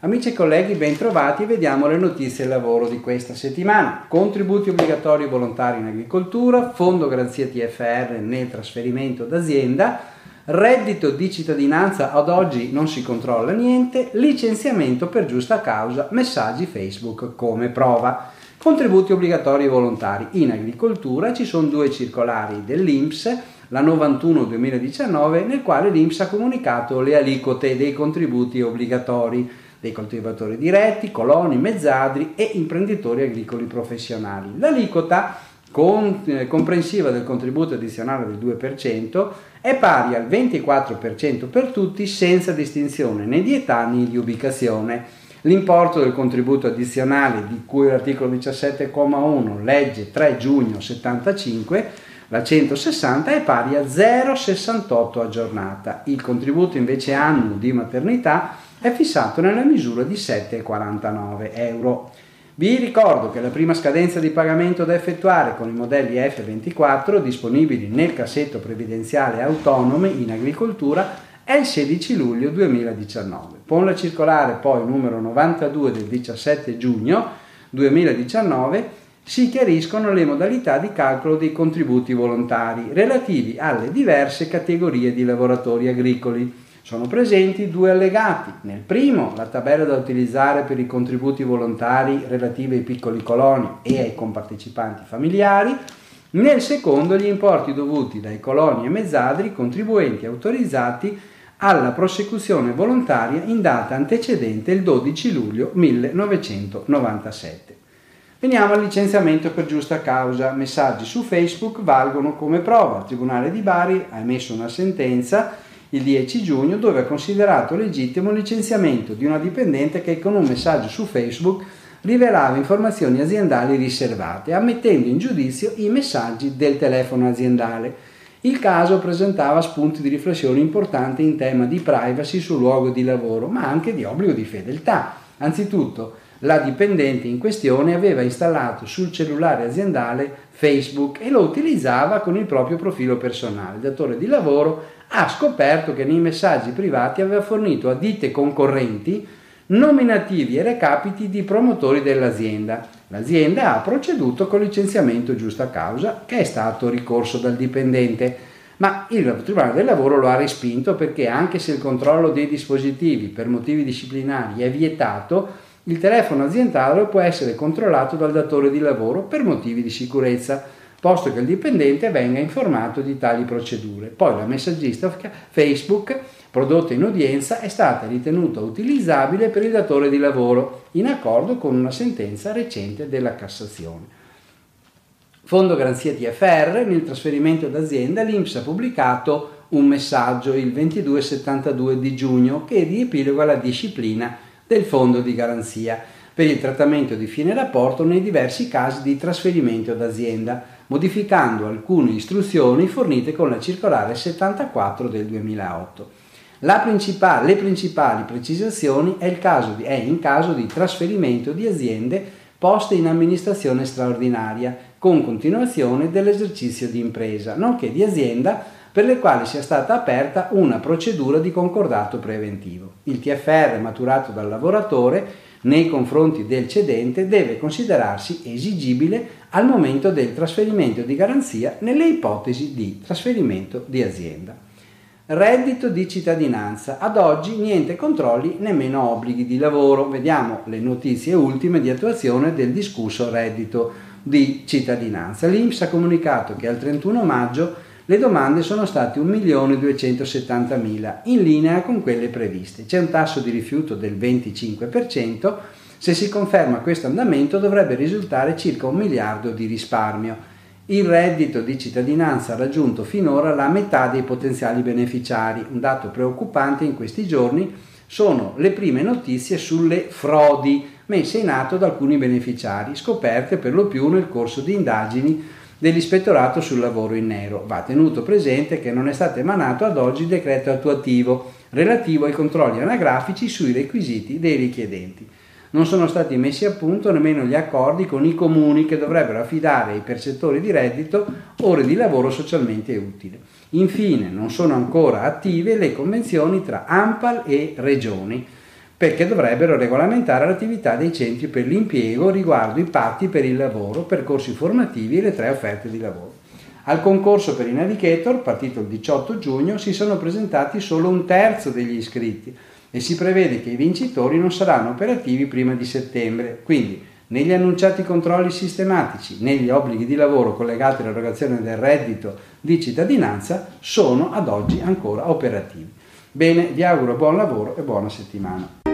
Amici e colleghi, ben trovati. Vediamo le notizie del lavoro di questa settimana. Contributi obbligatori volontari in agricoltura, fondo garanzia TFR nel trasferimento d'azienda, reddito di cittadinanza ad oggi non si controlla niente, licenziamento per giusta causa, messaggi Facebook come prova. Contributi obbligatori volontari in agricoltura, ci sono due circolari dell'INPS, la 91-2019, nel quale l'INPS ha comunicato le aliquote dei contributi obbligatori dei coltivatori diretti, coloni, mezzadri e imprenditori agricoli professionali. L'aliquota con, eh, comprensiva del contributo addizionale del 2% è pari al 24% per tutti senza distinzione né di età né di ubicazione. L'importo del contributo addizionale di cui l'articolo 17,1 legge 3 giugno 75 la 160 è pari a 0,68 a giornata. Il contributo invece annuo di maternità è fissato nella misura di 7,49 euro. Vi ricordo che la prima scadenza di pagamento da effettuare con i modelli F24 disponibili nel cassetto previdenziale autonome in agricoltura è il 16 luglio 2019. Con la circolare poi numero 92 del 17 giugno 2019 si chiariscono le modalità di calcolo dei contributi volontari relativi alle diverse categorie di lavoratori agricoli sono presenti due allegati. Nel primo la tabella da utilizzare per i contributi volontari relativi ai piccoli coloni e ai compartecipanti familiari, nel secondo gli importi dovuti dai coloni e mezzadri contribuenti autorizzati alla prosecuzione volontaria in data antecedente il 12 luglio 1997. Veniamo al licenziamento per giusta causa. Messaggi su Facebook valgono come prova. Il Tribunale di Bari ha emesso una sentenza il 10 giugno dove ha considerato legittimo il licenziamento di una dipendente che con un messaggio su Facebook rivelava informazioni aziendali riservate, ammettendo in giudizio i messaggi del telefono aziendale. Il caso presentava spunti di riflessione importanti in tema di privacy sul luogo di lavoro, ma anche di obbligo di fedeltà. Anzitutto, la dipendente in questione aveva installato sul cellulare aziendale Facebook e lo utilizzava con il proprio profilo personale. Il datore di lavoro ha scoperto che nei messaggi privati aveva fornito a ditte concorrenti nominativi e recapiti di promotori dell'azienda. L'azienda ha proceduto con licenziamento giusta causa che è stato ricorso dal dipendente, ma il Tribunale del Lavoro lo ha respinto perché anche se il controllo dei dispositivi per motivi disciplinari è vietato, il telefono aziendale può essere controllato dal datore di lavoro per motivi di sicurezza posto che il dipendente venga informato di tali procedure. Poi la messaggistica Facebook prodotta in udienza è stata ritenuta utilizzabile per il datore di lavoro, in accordo con una sentenza recente della Cassazione. Fondo Garanzia TFR, nel trasferimento d'azienda l'Inps ha pubblicato un messaggio il 2272 di giugno che riepiloga la disciplina del fondo di garanzia per il trattamento di fine rapporto nei diversi casi di trasferimento d'azienda modificando alcune istruzioni fornite con la circolare 74 del 2008. Principale, le principali precisazioni è, di, è in caso di trasferimento di aziende poste in amministrazione straordinaria con continuazione dell'esercizio di impresa, nonché di azienda per le quali sia stata aperta una procedura di concordato preventivo. Il TFR maturato dal lavoratore nei confronti del cedente deve considerarsi esigibile al momento del trasferimento di garanzia nelle ipotesi di trasferimento di azienda. Reddito di cittadinanza. Ad oggi niente controlli, nemmeno obblighi di lavoro. Vediamo le notizie ultime di attuazione del discusso reddito di cittadinanza. L'Inps ha comunicato che al 31 maggio le domande sono state 1.270.000, in linea con quelle previste. C'è un tasso di rifiuto del 25%, se si conferma questo andamento dovrebbe risultare circa un miliardo di risparmio. Il reddito di cittadinanza ha raggiunto finora la metà dei potenziali beneficiari. Un dato preoccupante in questi giorni sono le prime notizie sulle frodi messe in atto da alcuni beneficiari, scoperte per lo più nel corso di indagini dell'Ispettorato sul lavoro in nero. Va tenuto presente che non è stato emanato ad oggi il decreto attuativo relativo ai controlli anagrafici sui requisiti dei richiedenti. non sono stati messi a punto nemmeno gli accordi con i comuni che dovrebbero affidare ai percettori di reddito ore di lavoro socialmente utile. Infine, non sono ancora attive le convenzioni tra AMPAL e Regioni perché dovrebbero regolamentare l'attività dei centri per l'impiego riguardo i patti per il lavoro, percorsi formativi e le tre offerte di lavoro. Al concorso per i navigator, partito il 18 giugno, si sono presentati solo un terzo degli iscritti e si prevede che i vincitori non saranno operativi prima di settembre. Quindi, negli annunciati controlli sistematici, negli obblighi di lavoro collegati all'erogazione del reddito di cittadinanza, sono ad oggi ancora operativi. Bene, vi auguro buon lavoro e buona settimana.